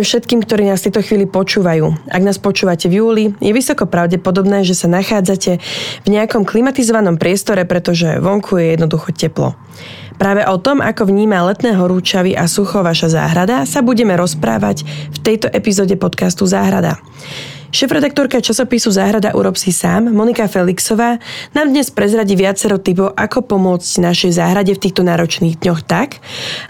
deň všetkým, ktorí nás v tejto chvíli počúvajú. Ak nás počúvate v júli, je vysoko pravdepodobné, že sa nachádzate v nejakom klimatizovanom priestore, pretože vonku je jednoducho teplo. Práve o tom, ako vníma letné horúčavy a sucho vaša záhrada, sa budeme rozprávať v tejto epizóde podcastu Záhrada. Šefredaktorka časopisu Záhrada urob si sám, Monika Felixová, nám dnes prezradí viacero typov, ako pomôcť našej záhrade v týchto náročných dňoch tak,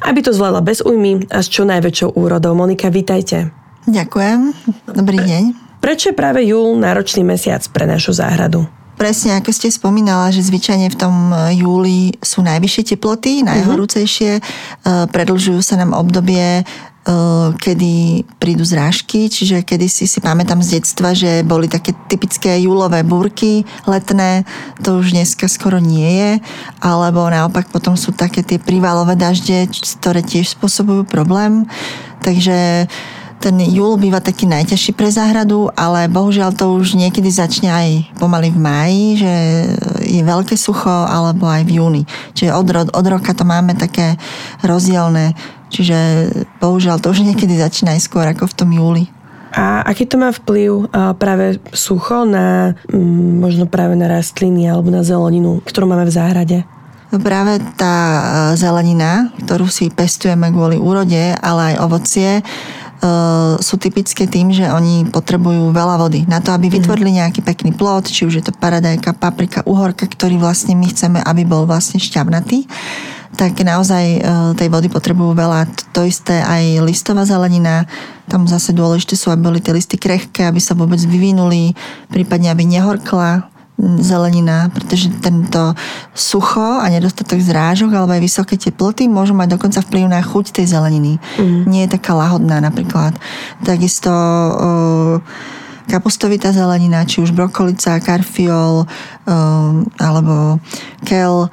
aby to zvládla bez újmy a s čo najväčšou úrodou. Monika, vítajte. Ďakujem. Dobrý deň. Prečo je práve júl náročný mesiac pre našu záhradu? Presne, ako ste spomínala, že zvyčajne v tom e, júli sú najvyššie teploty, najhorúcejšie, uh-huh. predlžujú sa nám obdobie kedy prídu zrážky, čiže kedy si si pamätám z detstva, že boli také typické júlové búrky letné, to už dneska skoro nie je, alebo naopak potom sú také tie prívalové dažde, ktoré tiež spôsobujú problém. Takže ten júl býva taký najťažší pre záhradu, ale bohužiaľ to už niekedy začne aj pomaly v máji, že je veľké sucho, alebo aj v júni. Čiže od, od roka to máme také rozdielne Čiže bohužiaľ to už niekedy začína aj skôr ako v tom júli. A aký to má vplyv práve sucho na možno práve na rastliny alebo na zeleninu, ktorú máme v záhrade? Práve tá zelenina, ktorú si pestujeme kvôli úrode, ale aj ovocie, sú typické tým, že oni potrebujú veľa vody na to, aby mhm. vytvorili nejaký pekný plod, či už je to paradajka, paprika, uhorka, ktorý vlastne my chceme, aby bol vlastne šťavnatý tak naozaj e, tej vody potrebujú veľa. To isté aj listová zelenina, tam zase dôležité sú, aby boli tie listy krehké, aby sa vôbec vyvinuli, prípadne aby nehorkla zelenina, pretože tento sucho a nedostatok zrážok alebo aj vysoké teploty môžu mať dokonca vplyv na chuť tej zeleniny. Mm. Nie je taká lahodná napríklad. Takisto kapustovitá zelenina, či už brokolica, karfiol alebo kel,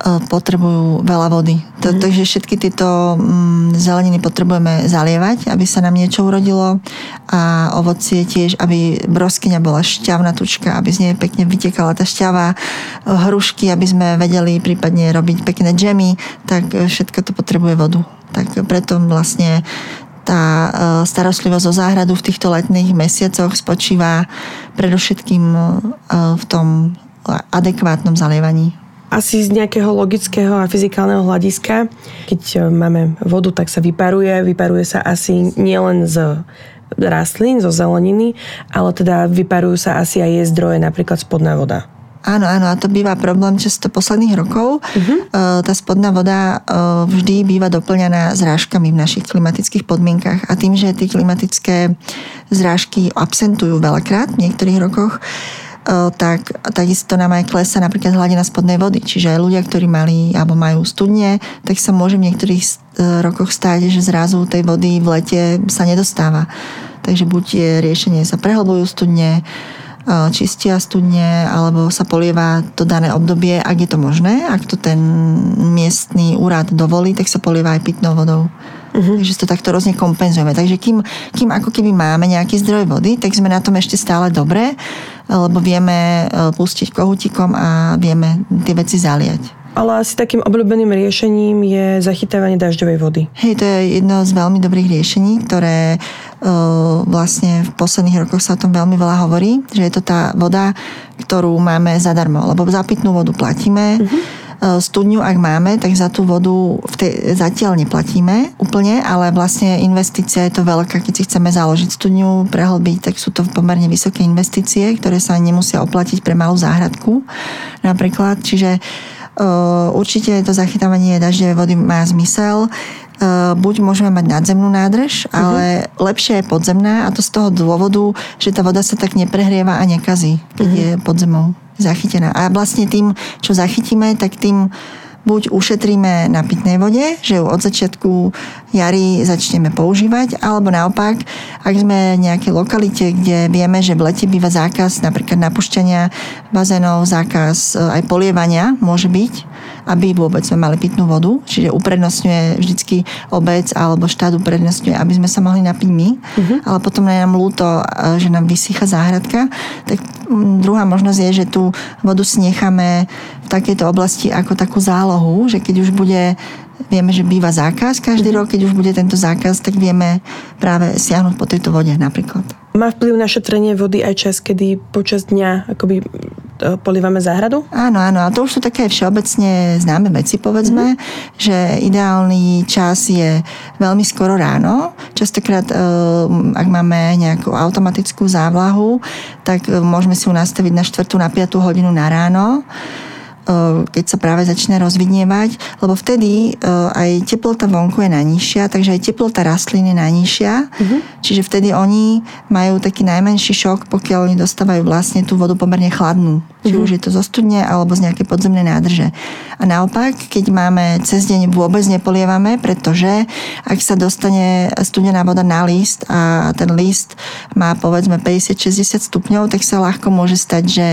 potrebujú veľa vody. Mm. Takže všetky tieto mm, zeleniny potrebujeme zalievať, aby sa nám niečo urodilo a ovocie tiež, aby broskyňa bola šťavná tučka, aby z nej pekne vytekala tá šťava, hrušky, aby sme vedeli prípadne robiť pekné džemy, tak všetko to potrebuje vodu. Tak preto vlastne tá e, starostlivosť o záhradu v týchto letných mesiacoch spočíva predovšetkým e, v tom adekvátnom zalievaní asi z nejakého logického a fyzikálneho hľadiska. Keď e, máme vodu, tak sa vyparuje. Vyparuje sa asi nielen z rastlín, zo zeleniny, ale teda vyparujú sa asi aj jej zdroje, napríklad spodná voda. Áno, áno, a to býva problém často posledných rokov. Uh-huh. Tá spodná voda e, vždy býva doplňaná zrážkami v našich klimatických podmienkach a tým, že tie klimatické zrážky absentujú veľakrát v niektorých rokoch, tak takisto nám aj klesa napríklad hladina spodnej vody. Čiže aj ľudia, ktorí mali alebo majú studne, tak sa môže v niektorých e, rokoch stať, že zrazu tej vody v lete sa nedostáva. Takže buď je riešenie, sa prehlbujú studne, čistia studne, alebo sa polieva to dané obdobie, ak je to možné. Ak to ten miestný úrad dovolí, tak sa polieva aj pitnou vodou. Uh-huh. Takže to takto rôzne kompenzujeme. Takže kým, kým ako keby máme nejaký zdroj vody, tak sme na tom ešte stále dobre, lebo vieme e, pustiť kohutikom a vieme tie veci zaliať. Ale asi takým obľúbeným riešením je zachytávanie dažďovej vody. Hej, to je jedno z veľmi dobrých riešení, ktoré uh, vlastne v posledných rokoch sa o tom veľmi veľa hovorí, že je to tá voda, ktorú máme zadarmo, lebo za pitnú vodu platíme. Uh-huh E, studňu, ak máme, tak za tú vodu v tej, zatiaľ neplatíme úplne, ale vlastne investícia je to veľká. Keď si chceme založiť studňu, prehlbiť, tak sú to pomerne vysoké investície, ktoré sa nemusia oplatiť pre malú záhradku napríklad. Čiže uh, určite to zachytávanie dažďovej vody má zmysel e, buď môžeme mať nadzemnú nádrž, uh-huh. ale lepšie je podzemná a to z toho dôvodu, že tá voda sa tak neprehrieva a nekazí, keď uh-huh. je pod zemou zachytená. A vlastne tým, čo zachytíme, tak tým buď ušetríme na pitnej vode, že ju od začiatku jary začneme používať, alebo naopak, ak sme v nejakej lokalite, kde vieme, že v lete býva zákaz napríklad napušťania bazénov, zákaz e, aj polievania môže byť, aby vôbec sme mali pitnú vodu, čiže uprednostňuje vždycky obec alebo štát uprednostňuje, aby sme sa mohli napiť my, uh-huh. ale potom je nám ľúto, e, že nám vysycha záhradka, tak druhá možnosť je, že tú vodu si necháme v takejto oblasti ako takú zálohu, že keď už bude vieme, že býva zákaz každý rok, keď už bude tento zákaz, tak vieme práve siahnuť po tejto vode napríklad. Má vplyv na šetrenie vody aj čas, kedy počas dňa akoby polívame záhradu? Áno, áno. A to už sú také všeobecne známe veci, povedzme, mm-hmm. že ideálny čas je veľmi skoro ráno. Častokrát, e, ak máme nejakú automatickú závlahu, tak e, môžeme si ju nastaviť na 4. na 5. hodinu na ráno keď sa práve začne rozvidnievať, lebo vtedy aj teplota vonku je najnižšia, takže aj teplota rastlín je najnižšia, uh-huh. čiže vtedy oni majú taký najmenší šok, pokiaľ oni dostávajú vlastne tú vodu pomerne chladnú. Či uh-huh. už je to zo studne alebo z nejakej podzemnej nádrže. A naopak, keď máme cez deň vôbec nepolievame, pretože ak sa dostane studená voda na list a ten list má povedzme 50-60 stupňov, tak sa ľahko môže stať, že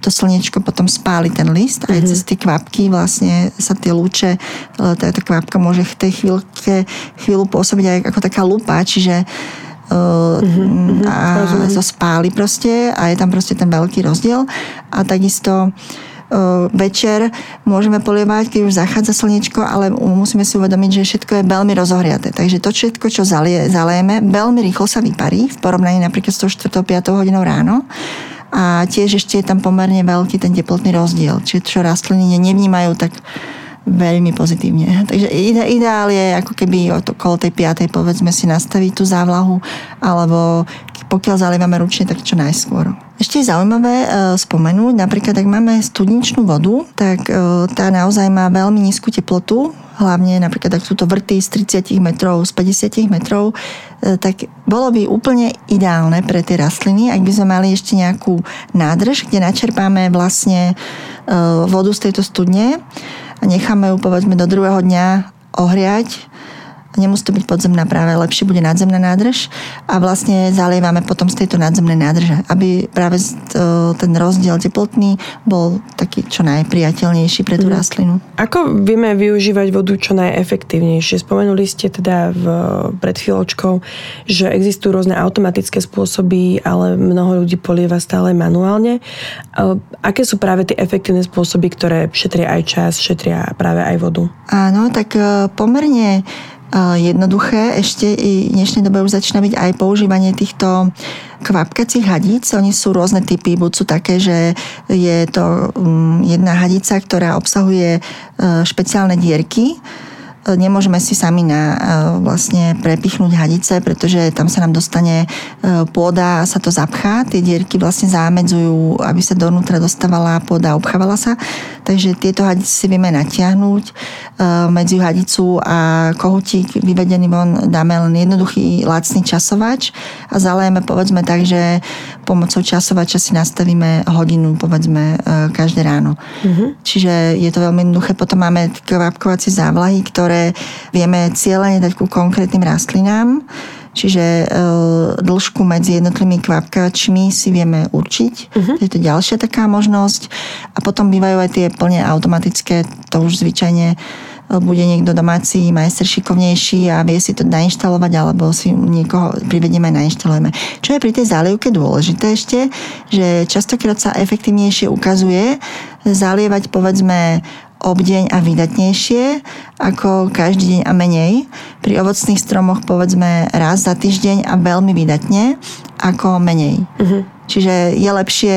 to slnečko potom spáli ten list aj cez tie kvapky vlastne sa tie lúče, tá, tá kvapka môže v tej chvíľke, chvíľu pôsobiť aj ako taká lupa, čiže uh-huh, a to spáli proste a je tam proste ten veľký rozdiel a takisto večer môžeme polievať, keď už zachádza slnečko, ale musíme si uvedomiť, že všetko je veľmi rozohriaté. Takže to všetko, čo zalie, zalejeme, veľmi rýchlo sa vyparí v porovnaní napríklad s 4. 5. hodinou ráno a tiež ešte je tam pomerne veľký ten teplotný rozdiel, čiže čo rastliny nevnímajú tak veľmi pozitívne. Takže ide, ideál je ako keby okolo tej piatej povedzme si nastaviť tú závlahu alebo pokiaľ zalievame ručne, tak čo najskôr. Ešte je zaujímavé e, spomenúť, napríklad ak máme studničnú vodu, tak e, tá naozaj má veľmi nízku teplotu, hlavne napríklad ak sú to vrty z 30 metrov, z 50 metrov, e, tak bolo by úplne ideálne pre tie rastliny, ak by sme mali ešte nejakú nádrž, kde načerpáme vlastne vodu z tejto studne a necháme ju povedzme do druhého dňa ohriať Nemusí to byť podzemná práve, lepšie bude nadzemná nádrž a vlastne zalievame potom z tejto nadzemnej nádrže, aby práve ten rozdiel teplotný bol taký čo najpriateľnejší pre tú mm. rastlinu. Ako vieme využívať vodu čo najefektívnejšie? Spomenuli ste teda v, pred chvíľočkou, že existujú rôzne automatické spôsoby, ale mnoho ľudí polieva stále manuálne. Aké sú práve tie efektívne spôsoby, ktoré šetria aj čas, šetria práve aj vodu? Áno, tak e, pomerne jednoduché. Ešte i v dnešnej dobe už začína byť aj používanie týchto kvapkacích hadíc. Oni sú rôzne typy, buď sú také, že je to mm, jedna hadica, ktorá obsahuje e, špeciálne dierky, nemôžeme si sami na, e, vlastne prepichnúť hadice, pretože tam sa nám dostane e, pôda sa to zapchá. Tie dierky vlastne zámedzujú, aby sa donútra dostávala pôda obchávala sa. Takže tieto hadice si vieme natiahnuť. E, medzi hadicu a kohutík vyvedený von dáme len jednoduchý lacný časovač a zalejeme povedzme tak, že pomocou časovača si nastavíme hodinu povedzme každé ráno. Mm-hmm. Čiže je to veľmi jednoduché. Potom máme kvapkovacie závlahy, ktoré vieme cieľene dať ku konkrétnym rastlinám. Čiže e, dĺžku medzi jednotlivými kvapkačmi si vieme určiť. Uh-huh. Je to ďalšia taká možnosť. A potom bývajú aj tie plne automatické, to už zvyčajne e, bude niekto domáci majster šikovnejší a vie si to nainštalovať alebo si niekoho privedieme a nainštalujeme. Čo je pri tej zálievke dôležité ešte, že častokrát sa efektívnejšie ukazuje zalievať povedzme obdeň a vydatnejšie ako každý deň a menej. Pri ovocných stromoch povedzme raz za týždeň a veľmi vydatne ako menej. Uh-huh. Čiže je lepšie,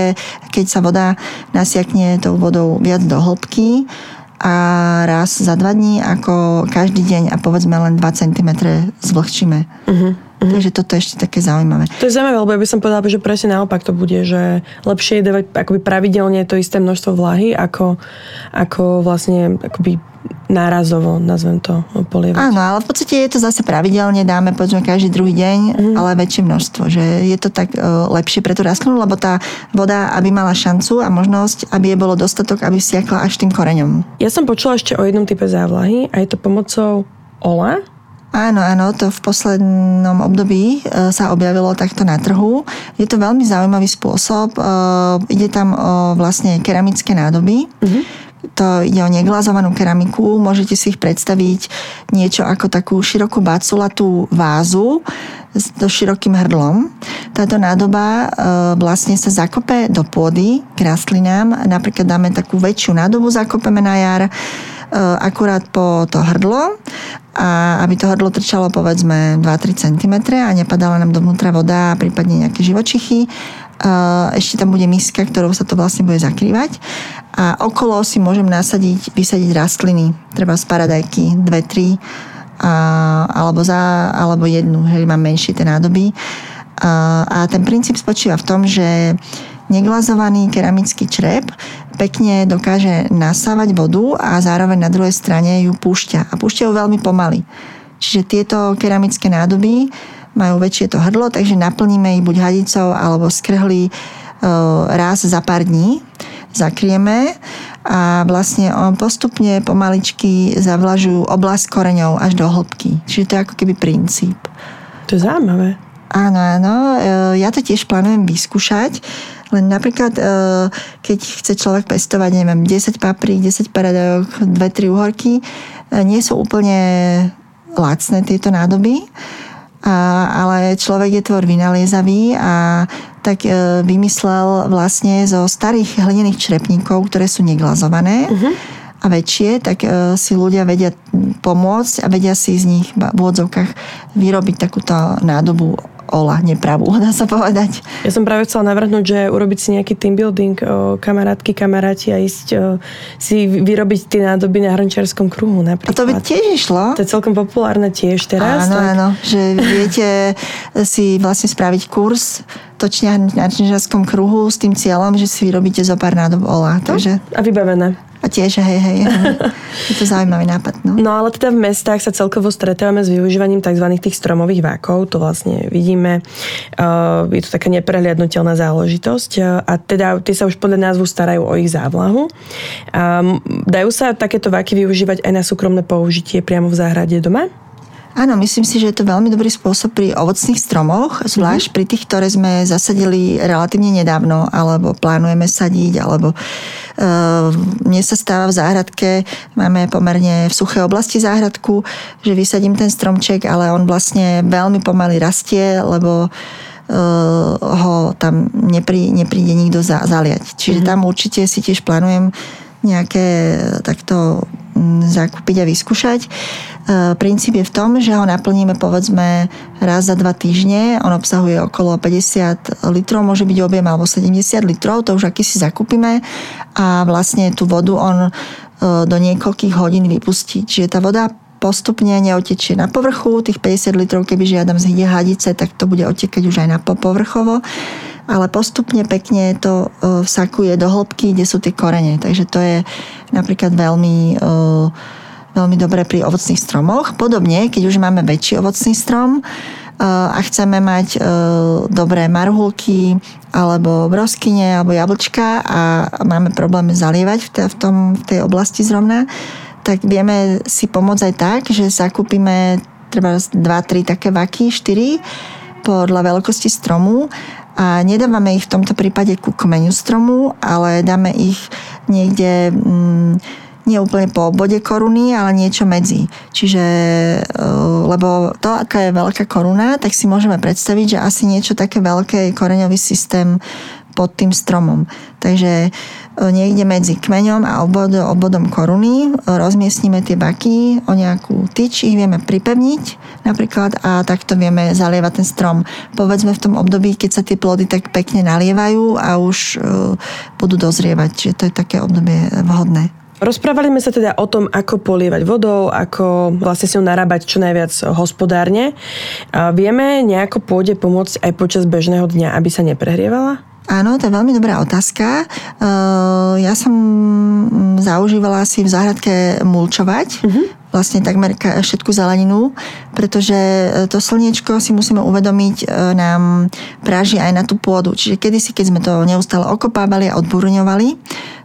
keď sa voda nasiakne tou vodou viac do hĺbky a raz za dva dní ako každý deň a povedzme len 2 cm zvlhčíme. Uh-huh. Mm-hmm. Takže toto je ešte také zaujímavé. To je zaujímavé, lebo ja by som povedala, že presne naopak to bude, že lepšie je dávať akoby pravidelne to isté množstvo vlahy, ako, ako vlastne akoby nárazovo, nazvem to, polievať. Áno, ale v podstate je to zase pravidelne, dáme povedzme každý druhý deň, mm. ale väčšie množstvo, že je to tak uh, lepšie pre tú rastlinu, lebo tá voda, aby mala šancu a možnosť, aby je bolo dostatok, aby siakla až tým koreňom. Ja som počula ešte o jednom type závlahy a je to pomocou ola, Áno, áno, to v poslednom období e, sa objavilo takto na trhu. Je to veľmi zaujímavý spôsob. E, ide tam o vlastne keramické nádoby. Mm-hmm. To ide o neglazovanú keramiku. Môžete si ich predstaviť niečo ako takú širokú baculatú vázu s širokým hrdlom. Táto nádoba e, vlastne sa zakope do pôdy k rastlinám. Napríklad dáme takú väčšiu nádobu, zakopeme na jar akurát po to hrdlo a aby to hrdlo trčalo povedzme 2-3 cm a nepadala nám dovnútra voda a prípadne nejaké živočichy. Ešte tam bude miska, ktorou sa to vlastne bude zakrývať a okolo si môžem nasadiť, vysadiť rastliny, treba z paradajky, dve, tri, a, alebo, za, alebo jednu, že mám menšie tie nádoby. A, a ten princíp spočíva v tom, že neglazovaný keramický črep pekne dokáže nasávať vodu a zároveň na druhej strane ju púšťa. A púšťa ju veľmi pomaly. Čiže tieto keramické nádoby majú väčšie to hrdlo, takže naplníme ich buď hadicou alebo skrhli e, raz za pár dní zakrieme a vlastne on postupne pomaličky zavlažujú oblasť koreňov až do hĺbky. Čiže to je ako keby princíp. To je zaujímavé. Áno, áno. E, ja to tiež plánujem vyskúšať. Len napríklad, e, keď chce človek pestovať, neviem, 10 paprík, 10 paradajok, 2-3 uhorky, e, nie sú úplne lacné tieto nádoby, ale človek je tvor vynaliezavý a tak e, vymyslel vlastne zo starých hlinených črepníkov, ktoré sú neglazované uh-huh. a väčšie, tak e, si ľudia vedia pomôcť a vedia si z nich v úvodzovkách vyrobiť takúto nádobu ola, nepravú, dá sa povedať. Ja som práve chcela navrhnúť, že urobiť si nejaký team building, o kamarátky, kamaráti a ísť o, si vyrobiť tie nádoby na hrnčiarskom kruhu napríklad. A to by tiež išlo. To je celkom populárne tiež teraz. Áno, tak... áno, že viete si vlastne spraviť kurz točňa na hrnčiarskom kruhu s tým cieľom, že si vyrobíte zo pár nádob ola. No, takže... A vybavené. A tiež, hej, hej, hej. Je to zaujímavý nápad. No. no ale teda v mestách sa celkovo stretávame s využívaním tzv. tých stromových vákov. To vlastne vidíme. Uh, je to taká neprehliadnutelná záležitosť. Uh, a teda tie sa už podľa názvu starajú o ich závlahu. Um, dajú sa takéto váky využívať aj na súkromné použitie priamo v záhrade doma? Áno, myslím si, že je to veľmi dobrý spôsob pri ovocných stromoch, zvlášť mm-hmm. pri tých, ktoré sme zasadili relatívne nedávno, alebo plánujeme sadiť, alebo uh, mne sa stáva v záhradke, máme pomerne v suché oblasti záhradku, že vysadím ten stromček, ale on vlastne veľmi pomaly rastie, lebo uh, ho tam neprí, nepríde nikto za, zaliať. Čiže mm-hmm. tam určite si tiež plánujem nejaké takto zakúpiť a vyskúšať. E, princíp je v tom, že ho naplníme povedzme raz za dva týždne. On obsahuje okolo 50 litrov, môže byť objem alebo 70 litrov, to už aký si zakúpime a vlastne tú vodu on e, do niekoľkých hodín vypustí. Čiže tá voda postupne neotečie na povrchu, tých 50 litrov, keby žiadam z hadice, tak to bude otekať už aj na povrchovo ale postupne pekne to e, vsakuje do hĺbky, kde sú tie korene. Takže to je napríklad veľmi, e, veľmi dobré pri ovocných stromoch. Podobne, keď už máme väčší ovocný strom e, a chceme mať dobré marhulky alebo broskyne alebo jablčka a máme problém zalievať v, tom, v tej oblasti zrovna, tak vieme si pomôcť aj tak, že zakúpime treba 2-3 také vaky, 4 podľa veľkosti stromu a nedávame ich v tomto prípade ku kmeňu stromu, ale dáme ich niekde mm, nie úplne po bode koruny, ale niečo medzi. Čiže, e, lebo to, aká je veľká koruna, tak si môžeme predstaviť, že asi niečo také veľké je koreňový systém pod tým stromom. Takže niekde medzi kmeňom a obod, obodom koruny. E, rozmiestnime tie baky o nejakú tyč, ich vieme pripevniť napríklad a takto vieme zalievať ten strom. Povedzme v tom období, keď sa tie plody tak pekne nalievajú a už uh, budú dozrievať. Čiže to je také obdobie vhodné. Rozprávali sme sa teda o tom, ako polievať vodou, ako vlastne si ju narábať čo najviac hospodárne. Vieme nejako pôde pomôcť aj počas bežného dňa, aby sa neprehrievala? Áno, to je veľmi dobrá otázka. Uh, ja som zaužívala si v záhradke mulčovať. Uh-huh vlastne takmer všetku zeleninu, pretože e, to slniečko si musíme uvedomiť e, nám práži aj na tú pôdu. Čiže kedysi, keď sme to neustále okopávali a odburňovali,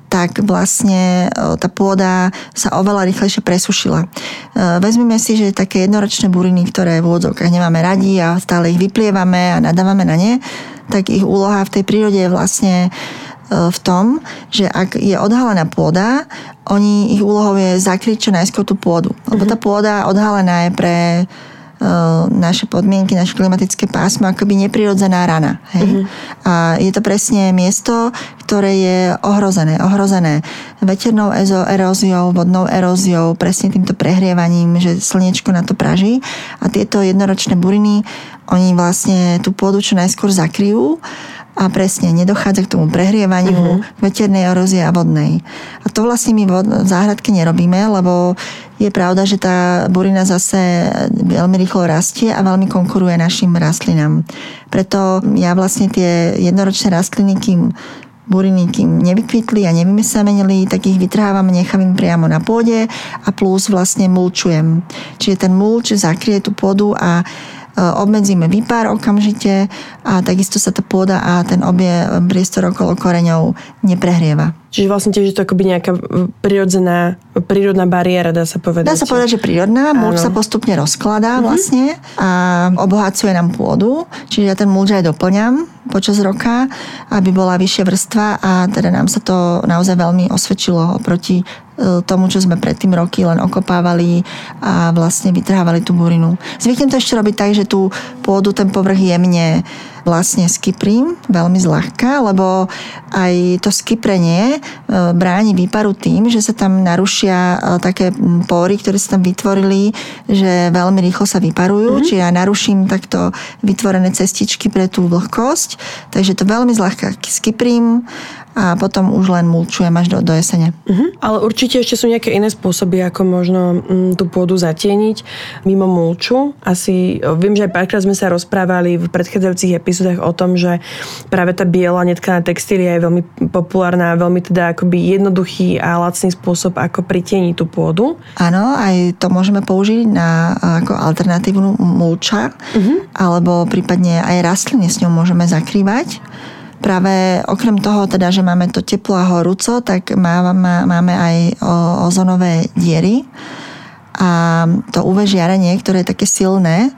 tak vlastne tá pôda sa oveľa rýchlejšie presušila. Vezmime si, že také jednoročné buriny, ktoré v úvodzovkách nemáme radi a stále ich vyplievame a nadávame na ne, tak ich úloha v tej prírode je vlastne e, v tom, že ak je odhalená pôda, oni, ich úlohou je zakryť čo najskôr tú pôdu. Lebo tá mhm. pôda odhalená je pre naše podmienky, naše klimatické pásmo akoby neprirodzená rana. Hej? Uh-huh. A je to presne miesto, ktoré je ohrozené. Ohrozené veternou eróziou, vodnou eróziou, presne týmto prehrievaním, že slniečko na to praží. A tieto jednoročné buriny, oni vlastne tú pôdu čo najskôr zakryjú a presne nedochádza k tomu prehrievaniu uh-huh. veternej erózie a vodnej. A to vlastne my v záhradke nerobíme, lebo je pravda, že tá burina zase veľmi rýchlo rastie a veľmi konkuruje našim rastlinám. Preto ja vlastne tie jednoročné rastliny, kým buriny, kým nevykvitli a nevymysamenili, tak ich vytrhávam, nechám priamo na pôde a plus vlastne mulčujem. Čiže ten mulč zakrie tú pôdu a obmedzíme výpar okamžite a takisto sa tá pôda a ten obie priestor okolo koreňov neprehrieva. Čiže vlastne tiež je to akoby nejaká prírodzená, prírodná bariéra, dá sa povedať. Dá sa povedať, že prírodná. Mulč sa postupne rozkladá mm-hmm. vlastne a obohacuje nám pôdu. Čiže ja ten mulč aj doplňam počas roka, aby bola vyššia vrstva a teda nám sa to naozaj veľmi osvedčilo oproti E, tomu, čo sme predtým roky len okopávali a vlastne vytrhávali tú burinu. Zvyknem to ešte robiť tak, že tú pôdu, ten povrch jemne vlastne skyprím veľmi zľahka, lebo aj to skyprenie e, bráni výparu tým, že sa tam narušia e, také pory, ktoré sa tam vytvorili, že veľmi rýchlo sa vyparujú, mm-hmm. čiže ja naruším takto vytvorené cestičky pre tú vlhkosť, takže to veľmi zľahka skyprím a potom už len mulčujem až do, do jesene. Uh-huh. Ale určite ešte sú nejaké iné spôsoby, ako možno mm, tú pôdu zatieniť mimo mulču. Asi viem, že aj párkrát sme sa rozprávali v predchádzajúcich epizódach o tom, že práve tá biela netkaná textília je veľmi populárna, veľmi teda akoby jednoduchý a lacný spôsob, ako pritieniť tú pôdu. Áno, aj to môžeme použiť na ako alternatívnu mulča, uh-huh. alebo prípadne aj rastliny s ňou môžeme zakrývať práve okrem toho, teda, že máme to teplo a horúco, tak máme aj ozonové diery. A to UV žiarenie, ktoré je také silné,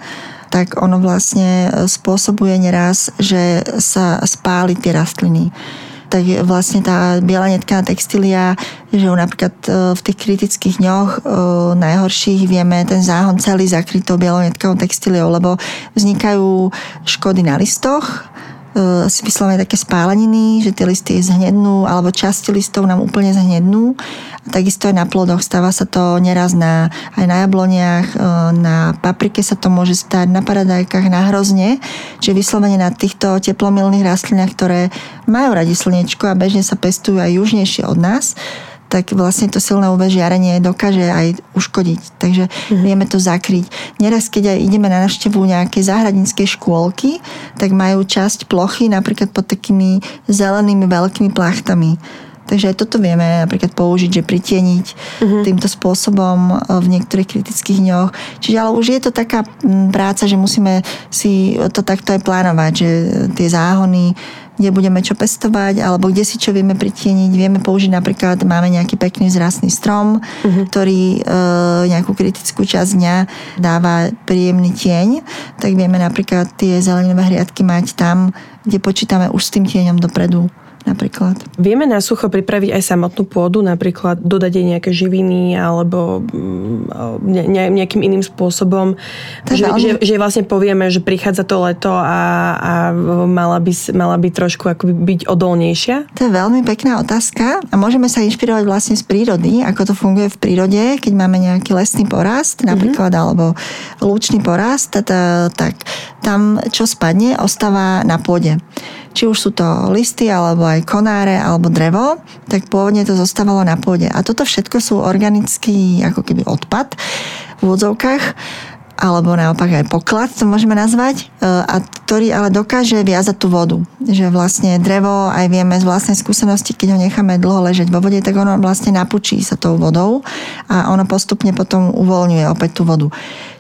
tak ono vlastne spôsobuje neraz, že sa spáli tie rastliny. Tak vlastne tá biela netká textília, že napríklad e, v tých kritických dňoch e, najhorších vieme ten záhon celý zakryť tou bielou netkou textíliou, lebo vznikajú škody na listoch, si vyslovene také spáleniny, že tie listy zhnednú, alebo časti listov nám úplne zhnednú. A takisto aj na plodoch stáva sa to neraz na, aj na jabloniach, e, na paprike sa to môže stať, na paradajkách, na hrozne. Čiže vyslovene na týchto teplomilných rastlinách, ktoré majú radi slnečko a bežne sa pestujú aj južnejšie od nás, tak vlastne to silné UV žiarenie dokáže aj uškodiť. Takže mm-hmm. vieme to zakryť. Neraz, keď aj ideme na návštevu nejakej záhradníckej škôlky, tak majú časť plochy napríklad pod takými zelenými veľkými plachtami. Takže aj toto vieme napríklad použiť, že pritieniť uh-huh. týmto spôsobom v niektorých kritických dňoch. Čiže ale už je to taká práca, že musíme si to takto aj plánovať, že tie záhony kde budeme čo pestovať, alebo kde si čo vieme pritieniť. Vieme použiť napríklad, máme nejaký pekný zrastný strom, uh-huh. ktorý e, nejakú kritickú časť dňa dáva príjemný tieň, tak vieme napríklad tie zeleninové hriadky mať tam, kde počítame už s tým tieňom dopredu napríklad. Vieme na sucho pripraviť aj samotnú pôdu, napríklad dodať jej nejaké živiny alebo mm, ne, nejakým iným spôsobom, že, veľmi... že, že vlastne povieme, že prichádza to leto a, a mala, by, mala by trošku akoby byť odolnejšia? To je veľmi pekná otázka a môžeme sa inšpirovať vlastne z prírody, ako to funguje v prírode, keď máme nejaký lesný porast napríklad, mm-hmm. alebo lúčný porast, tak tam čo spadne, ostáva na pôde či už sú to listy, alebo aj konáre, alebo drevo, tak pôvodne to zostávalo na pôde. A toto všetko sú organický ako keby odpad v úvodzovkách alebo naopak aj poklad, to môžeme nazvať, e, a ktorý ale dokáže viazať tú vodu. Že vlastne drevo, aj vieme z vlastnej skúsenosti, keď ho necháme dlho ležať vo vode, tak ono vlastne napučí sa tou vodou a ono postupne potom uvoľňuje opäť tú vodu.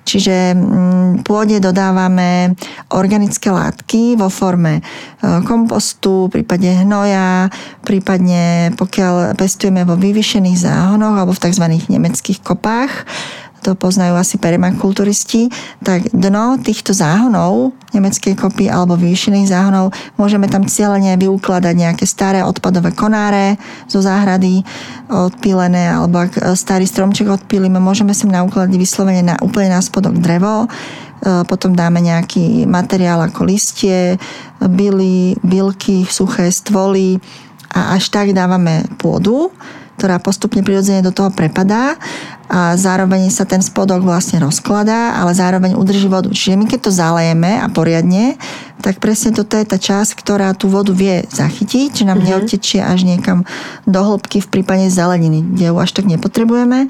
Čiže mm, pôde dodávame organické látky vo forme e, kompostu, prípadne hnoja, prípadne pokiaľ pestujeme vo vyvýšených záhonoch alebo v tzv. nemeckých kopách, to poznajú asi perimakulturisti, tak dno týchto záhonov, nemeckej kopy alebo vyššených záhonov, môžeme tam cieľene vyukladať nejaké staré odpadové konáre zo záhrady odpílené, alebo ak starý stromček odpílime, môžeme sem naukladať vyslovene na, úplne na spodok drevo, potom dáme nejaký materiál ako listie, byly, bylky, suché stvoly a až tak dávame pôdu ktorá postupne prirodzene do toho prepadá a zároveň sa ten spodok vlastne rozkladá, ale zároveň udrží vodu. Čiže my keď to zalejeme a poriadne, tak presne toto je tá časť, ktorá tú vodu vie zachytiť, že nám mm-hmm. neodtečie až niekam do hĺbky v prípade zeleniny, kde ju až tak nepotrebujeme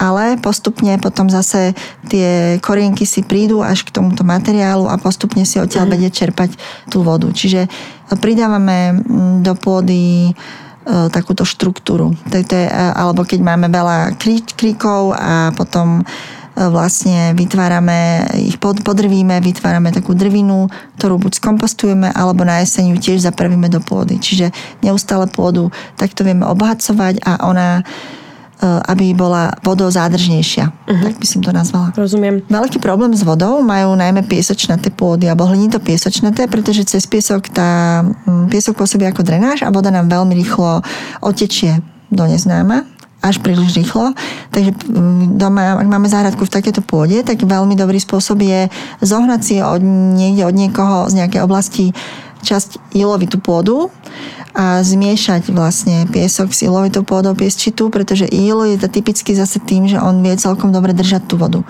ale postupne potom zase tie korienky si prídu až k tomuto materiálu a postupne si odtiaľ mm. vedia čerpať tú vodu. Čiže pridávame mm, do pôdy takúto štruktúru. To je, alebo keď máme veľa kríkov a potom e, vlastne vytvárame, ich pod, podrvíme, vytvárame takú drvinu, ktorú buď skompostujeme, alebo na jeseň ju tiež zapravíme do pôdy. Čiže neustále pôdu takto vieme obohacovať a ona E, aby bola vodozádržnejšia. Uh-huh. Tak by som to nazvala. Rozumiem. Veľký problém s vodou majú najmä piesočnaté pôdy alebo hlinito piesočnaté, pretože cez piesok tá, piesok pôsobí ako drenáž a voda nám veľmi rýchlo otečie do neznáma až príliš rýchlo. Takže doma, ak máme záhradku v takéto pôde, tak veľmi dobrý spôsob je zohnať si od niekde od niekoho z nejakej oblasti časť ilovitú pôdu a zmiešať vlastne piesok s ilovitou pôdou piesčitú, pretože ilo je to typicky zase tým, že on vie celkom dobre držať tú vodu.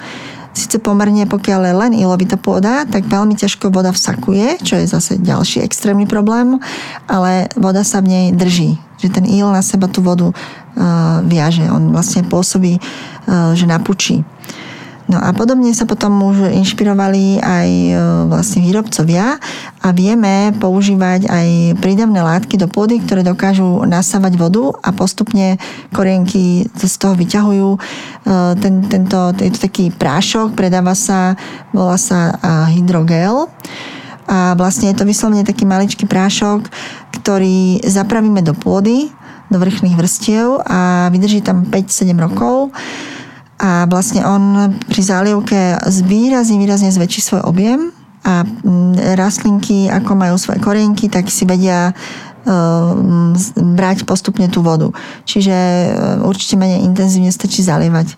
Sice pomerne, pokiaľ je len ilovitá pôda, tak veľmi ťažko voda vsakuje, čo je zase ďalší extrémny problém, ale voda sa v nej drží. Že ten il na seba tú vodu uh, viaže. On vlastne pôsobí, uh, že napučí. No a podobne sa potom už inšpirovali aj e, vlastne výrobcovia a vieme používať aj prídavné látky do pôdy, ktoré dokážu nasávať vodu a postupne korienky z toho vyťahujú. E, ten, tento, je to taký prášok, predáva sa, volá sa hydrogel a vlastne je to vyslovene taký maličký prášok, ktorý zapravíme do pôdy, do vrchných vrstiev a vydrží tam 5-7 rokov a vlastne on pri zálievke výrazne, výrazne zväčší svoj objem a mm, rastlinky, ako majú svoje korienky, tak si vedia e, brať postupne tú vodu. Čiže e, určite menej intenzívne stačí zalievať.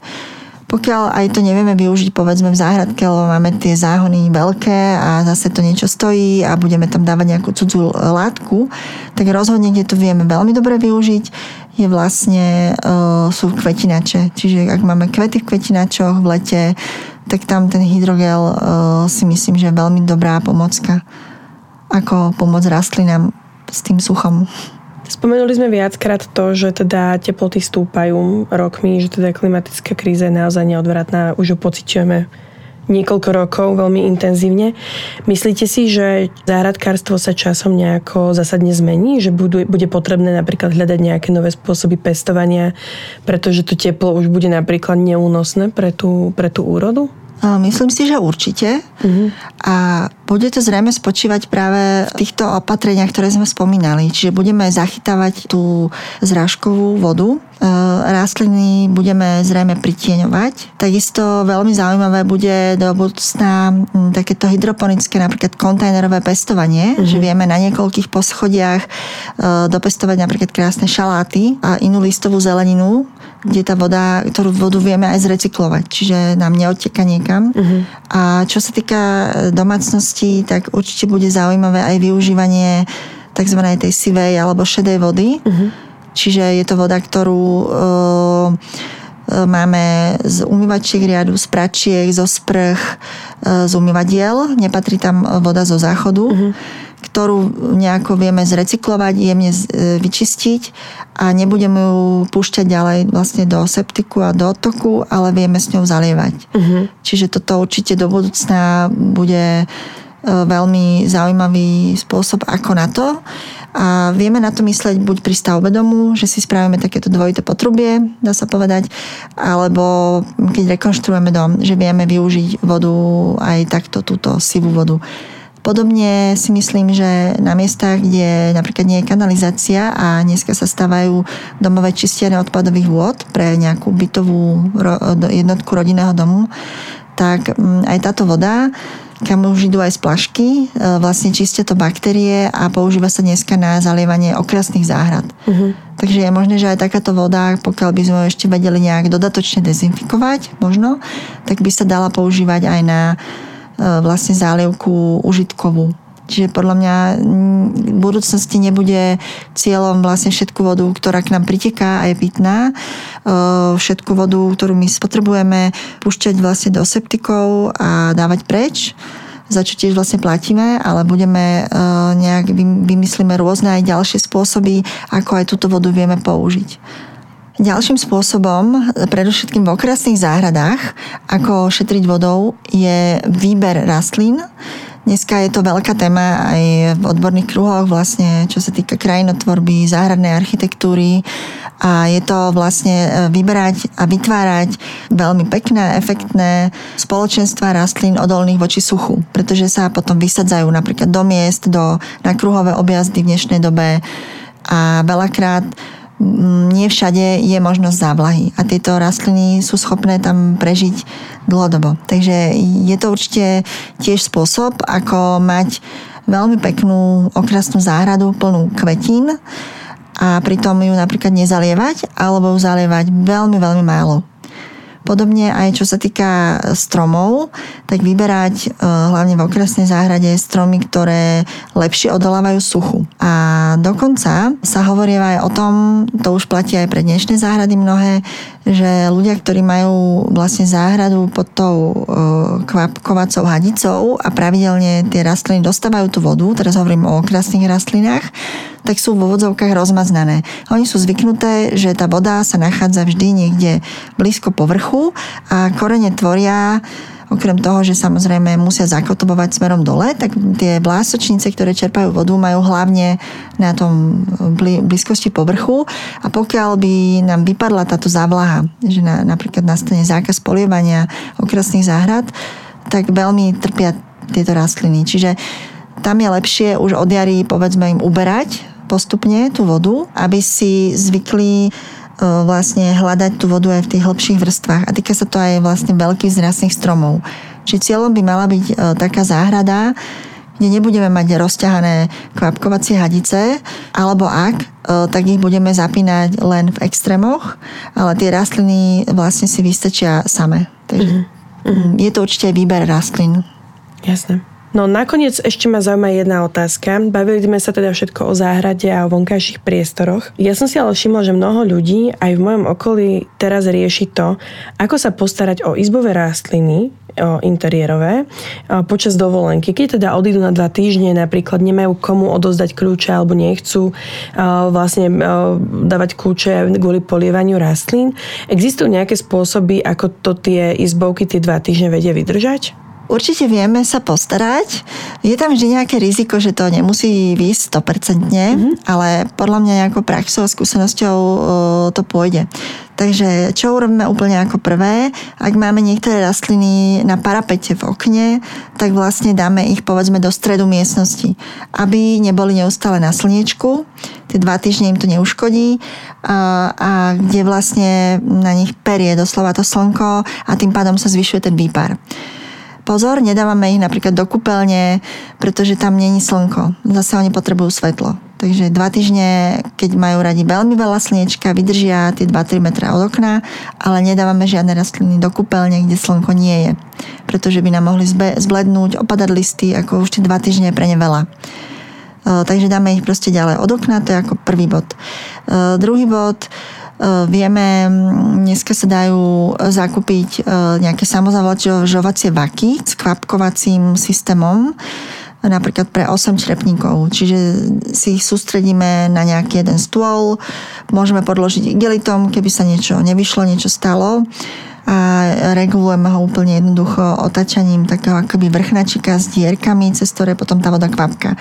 Pokiaľ aj to nevieme využiť povedzme v záhradke, lebo máme tie záhony veľké a zase to niečo stojí a budeme tam dávať nejakú cudzú látku, tak rozhodne, kde to vieme veľmi dobre využiť, je vlastne, uh, sú kvetinače. Čiže ak máme kvety v kvetinačoch v lete, tak tam ten hydrogel uh, si myslím, že je veľmi dobrá pomocka ako pomoc rastlinám s tým suchom. Spomenuli sme viackrát to, že teda teploty stúpajú rokmi, že teda klimatická kríza je naozaj neodvratná, už ju pociťujeme niekoľko rokov veľmi intenzívne. Myslíte si, že záhradkárstvo sa časom nejako zásadne zmení? Že budú, bude potrebné napríklad hľadať nejaké nové spôsoby pestovania, pretože to teplo už bude napríklad neúnosné pre tú, pre tú úrodu? Myslím si, že určite. Uh-huh. A bude to zrejme spočívať práve v týchto opatreniach, ktoré sme spomínali. Čiže budeme zachytávať tú zrážkovú vodu, e, rastliny budeme zrejme pritieňovať. Takisto veľmi zaujímavé bude do budúcna takéto hydroponické, napríklad kontajnerové pestovanie, uh-huh. že vieme na niekoľkých poschodiach e, dopestovať napríklad krásne šaláty a inú listovú zeleninu, kde tá voda, ktorú vodu vieme aj zrecyklovať, čiže nám neodteka niekam. Uh-huh. A čo sa týka e, domácnosti, tak určite bude zaujímavé aj využívanie tzv. tej sivej alebo šedej vody. Uh-huh. Čiže je to voda, ktorú e, e, máme z umývačiek riadu, z pračiek, zo sprch, e, z umývadiel. Nepatrí tam voda zo záchodu. Uh-huh ktorú nejako vieme zrecyklovať, jemne e, vyčistiť a nebudeme ju púšťať ďalej vlastne do septiku a do otoku, ale vieme s ňou zalievať. Uh-huh. Čiže toto určite do budúcna bude e, veľmi zaujímavý spôsob ako na to. A vieme na to mysleť buď pri stavbe domu, že si spravíme takéto dvojité potrubie, dá sa povedať, alebo keď rekonštruujeme dom, že vieme využiť vodu aj takto, túto sivú vodu. Podobne si myslím, že na miestach, kde napríklad nie je kanalizácia a dneska sa stávajú domové čistiarne odpadových vôd pre nejakú bytovú jednotku rodinného domu, tak mm, aj táto voda, kam už idú aj z plašky, e, vlastne čistia to baktérie a používa sa dneska na zalievanie okrasných záhrad. Uh-huh. Takže je možné, že aj takáto voda, pokiaľ by sme ešte vedeli nejak dodatočne dezinfikovať, možno, tak by sa dala používať aj na vlastne zálievku užitkovú. Čiže podľa mňa v budúcnosti nebude cieľom vlastne všetku vodu, ktorá k nám priteká a je pitná, všetku vodu, ktorú my spotrebujeme, púšťať vlastne do septikov a dávať preč za čo tiež vlastne platíme, ale budeme nejak, vymyslíme rôzne aj ďalšie spôsoby, ako aj túto vodu vieme použiť. Ďalším spôsobom, predovšetkým v okrasných záhradách, ako šetriť vodou, je výber rastlín. Dneska je to veľká téma aj v odborných kruhoch, vlastne, čo sa týka krajinotvorby, záhradnej architektúry a je to vlastne e, vyberať a vytvárať veľmi pekné, efektné spoločenstva rastlín odolných voči suchu, pretože sa potom vysadzajú napríklad do miest, do, na kruhové objazdy v dnešnej dobe a veľakrát nie všade je možnosť závlahy a tieto rastliny sú schopné tam prežiť dlhodobo. Takže je to určite tiež spôsob, ako mať veľmi peknú okrasnú záhradu plnú kvetín a pritom ju napríklad nezalievať alebo zalievať veľmi, veľmi málo. Podobne aj čo sa týka stromov, tak vyberať e, hlavne v okresnej záhrade stromy, ktoré lepšie odolávajú suchu. A dokonca sa hovorí aj o tom, to už platí aj pre dnešné záhrady mnohé, že ľudia, ktorí majú vlastne záhradu pod tou e, kvapkovacou hadicou a pravidelne tie rastliny dostávajú tú vodu, teraz hovorím o okrasných rastlinách, tak sú vo vodzovkách rozmaznané. Oni sú zvyknuté, že tá voda sa nachádza vždy niekde blízko povrchu a korene tvoria Okrem toho, že samozrejme musia zakotobovať smerom dole, tak tie vlásočnice, ktoré čerpajú vodu, majú hlavne na tom blízkosti povrchu a pokiaľ by nám vypadla táto závlaha, že na, napríklad nastane zákaz polievania okrasných záhrad, tak veľmi trpia tieto rastliny. Čiže tam je lepšie už od jary povedzme im uberať postupne tú vodu, aby si zvykli vlastne hľadať tú vodu aj v tých hlbších vrstvách. A týka sa to aj vlastne veľkých zrastných stromov. Čiže cieľom by mala byť e, taká záhrada, kde nebudeme mať rozťahané kvapkovacie hadice, alebo ak, e, tak ich budeme zapínať len v extrémoch, ale tie rastliny vlastne si vystačia same. Takže mm-hmm. je to určite výber rastlín. Jasné. No nakoniec ešte ma zaujíma jedna otázka. Bavili sme sa teda všetko o záhrade a o vonkajších priestoroch. Ja som si ale všimla, že mnoho ľudí aj v mojom okolí teraz rieši to, ako sa postarať o izbové rastliny, interiérové počas dovolenky. Keď teda odídu na dva týždne, napríklad nemajú komu odozdať kľúče alebo nechcú vlastne dávať kľúče kvôli polievaniu rastlín. Existujú nejaké spôsoby, ako to tie izbovky tie dva týždne vedia vydržať? Určite vieme sa postarať. Je tam vždy nejaké riziko, že to nemusí výsť 100%, mm-hmm. ale podľa mňa nejakou praxou a skúsenosťou to pôjde. Takže čo urobíme úplne ako prvé? Ak máme niektoré rastliny na parapete v okne, tak vlastne dáme ich povedzme do stredu miestnosti, aby neboli neustále na slniečku. Tie dva týždne im to neuškodí a, a kde vlastne na nich perie doslova to slnko a tým pádom sa zvyšuje ten výpar. Pozor, nedávame ich napríklad do kúpeľne, pretože tam není slnko. Zase oni potrebujú svetlo. Takže dva týždne, keď majú radi veľmi veľa slniečka, vydržia tie 2-3 metra od okna, ale nedávame žiadne rastliny do kúpeľne, kde slnko nie je. Pretože by nám mohli zblednúť, opadať listy, ako už tie dva týždne je pre ne veľa. Takže dáme ich proste ďalej od okna, to je ako prvý bod. Druhý bod, E, vieme, dneska sa dajú zakúpiť e, nejaké samozavlačovacie vaky s kvapkovacím systémom, napríklad pre 8 črepníkov. Čiže si ich sústredíme na nejaký jeden stôl, môžeme podložiť igelitom, keby sa niečo nevyšlo, niečo stalo a regulujeme ho úplne jednoducho otačaním takého akoby vrchnačika s dierkami, cez ktoré potom tá voda kvapka.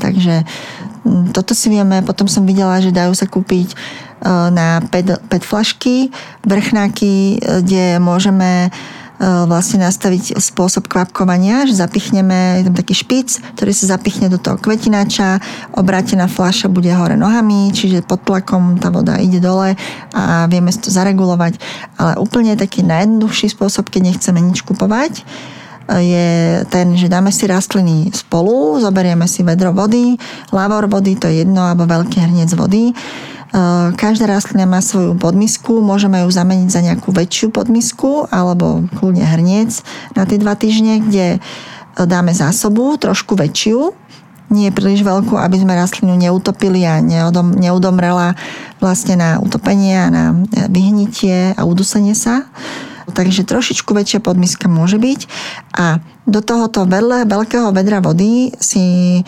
Takže toto si vieme, potom som videla, že dajú sa kúpiť E, na PET, PET flašky, vrchnáky, e, kde môžeme e, vlastne nastaviť spôsob kvapkovania, že zapichneme, je tam taký špic, ktorý sa zapichne do toho kvetináča, obrátená fľaša bude hore nohami, čiže pod tlakom tá voda ide dole a vieme si to zaregulovať. Ale úplne taký najjednoduchší spôsob, keď nechceme nič kupovať, je ten, že dáme si rastliny spolu, zoberieme si vedro vody, lavor vody, to je jedno, alebo veľký hrniec vody Každá rastlina má svoju podmisku, môžeme ju zameniť za nejakú väčšiu podmisku alebo kľudne hrniec na tie dva týždne, kde dáme zásobu, trošku väčšiu, nie príliš veľkú, aby sme rastlinu neutopili a neudom, neudomrela vlastne na utopenie a na vyhnitie a udusenie sa. Takže trošičku väčšia podmiska môže byť a do tohoto vedle veľkého vedra vody si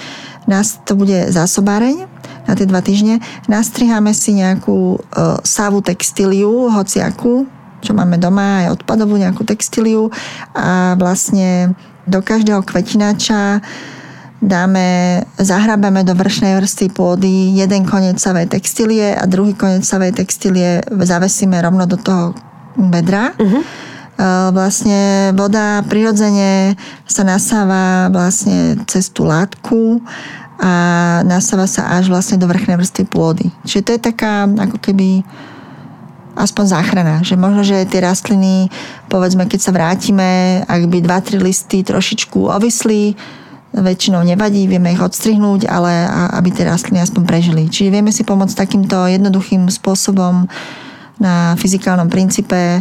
nás to bude zásobáreň na tie dva týždne. Nastriháme si nejakú e, savu textíliu, hociakú, čo máme doma, aj odpadovú nejakú textíliu a vlastne do každého kvetinača dáme, zahrabeme do vršnej vrstvy pôdy jeden koniec savej textílie a druhý koniec savej textílie zavesíme rovno do toho vedra. Uh-huh. Vlastne voda prirodzene sa nasáva vlastne cez tú látku a nasáva sa až vlastne do vrchnej vrstvy pôdy. Čiže to je taká ako keby aspoň záchrana. Že možno, že tie rastliny, povedzme, keď sa vrátime, ak by 2-3 listy trošičku ovisli, väčšinou nevadí, vieme ich odstrihnúť, ale aby tie rastliny aspoň prežili. Čiže vieme si pomôcť takýmto jednoduchým spôsobom na fyzikálnom princípe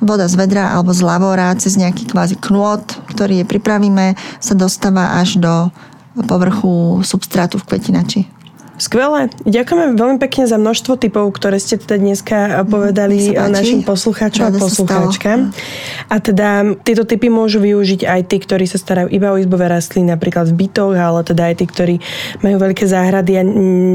voda z vedra alebo z lavora cez nejaký kvázi knôt, ktorý je pripravíme, sa dostáva až do povrchu substrátu v kvetinači. Skvelé. Ďakujeme veľmi pekne za množstvo typov, ktoré ste teda dneska povedali našim poslucháčom a poslucháčkam. A teda tieto typy môžu využiť aj tí, ktorí sa starajú iba o izbové rastliny, napríklad v bytoch, ale teda aj tí, ktorí majú veľké záhrady a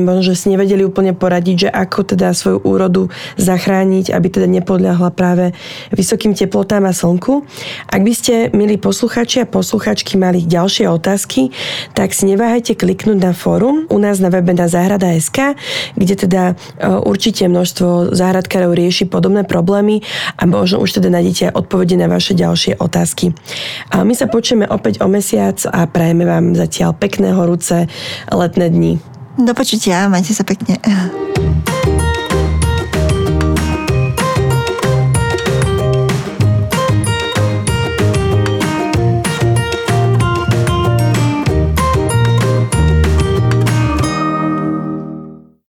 možno, že si nevedeli úplne poradiť, že ako teda svoju úrodu zachrániť, aby teda nepodľahla práve vysokým teplotám a slnku. Ak by ste, milí poslucháči a poslucháčky, mali ďalšie otázky, tak si neváhajte kliknúť na fórum u nás na webe na záhrada.sk, kde teda e, určite množstvo záhradkárov rieši podobné problémy a možno už teda nájdete odpovede na vaše ďalšie otázky. A my sa počujeme opäť o mesiac a prajeme vám zatiaľ pekné horúce letné dni. Do počutia, majte sa pekne.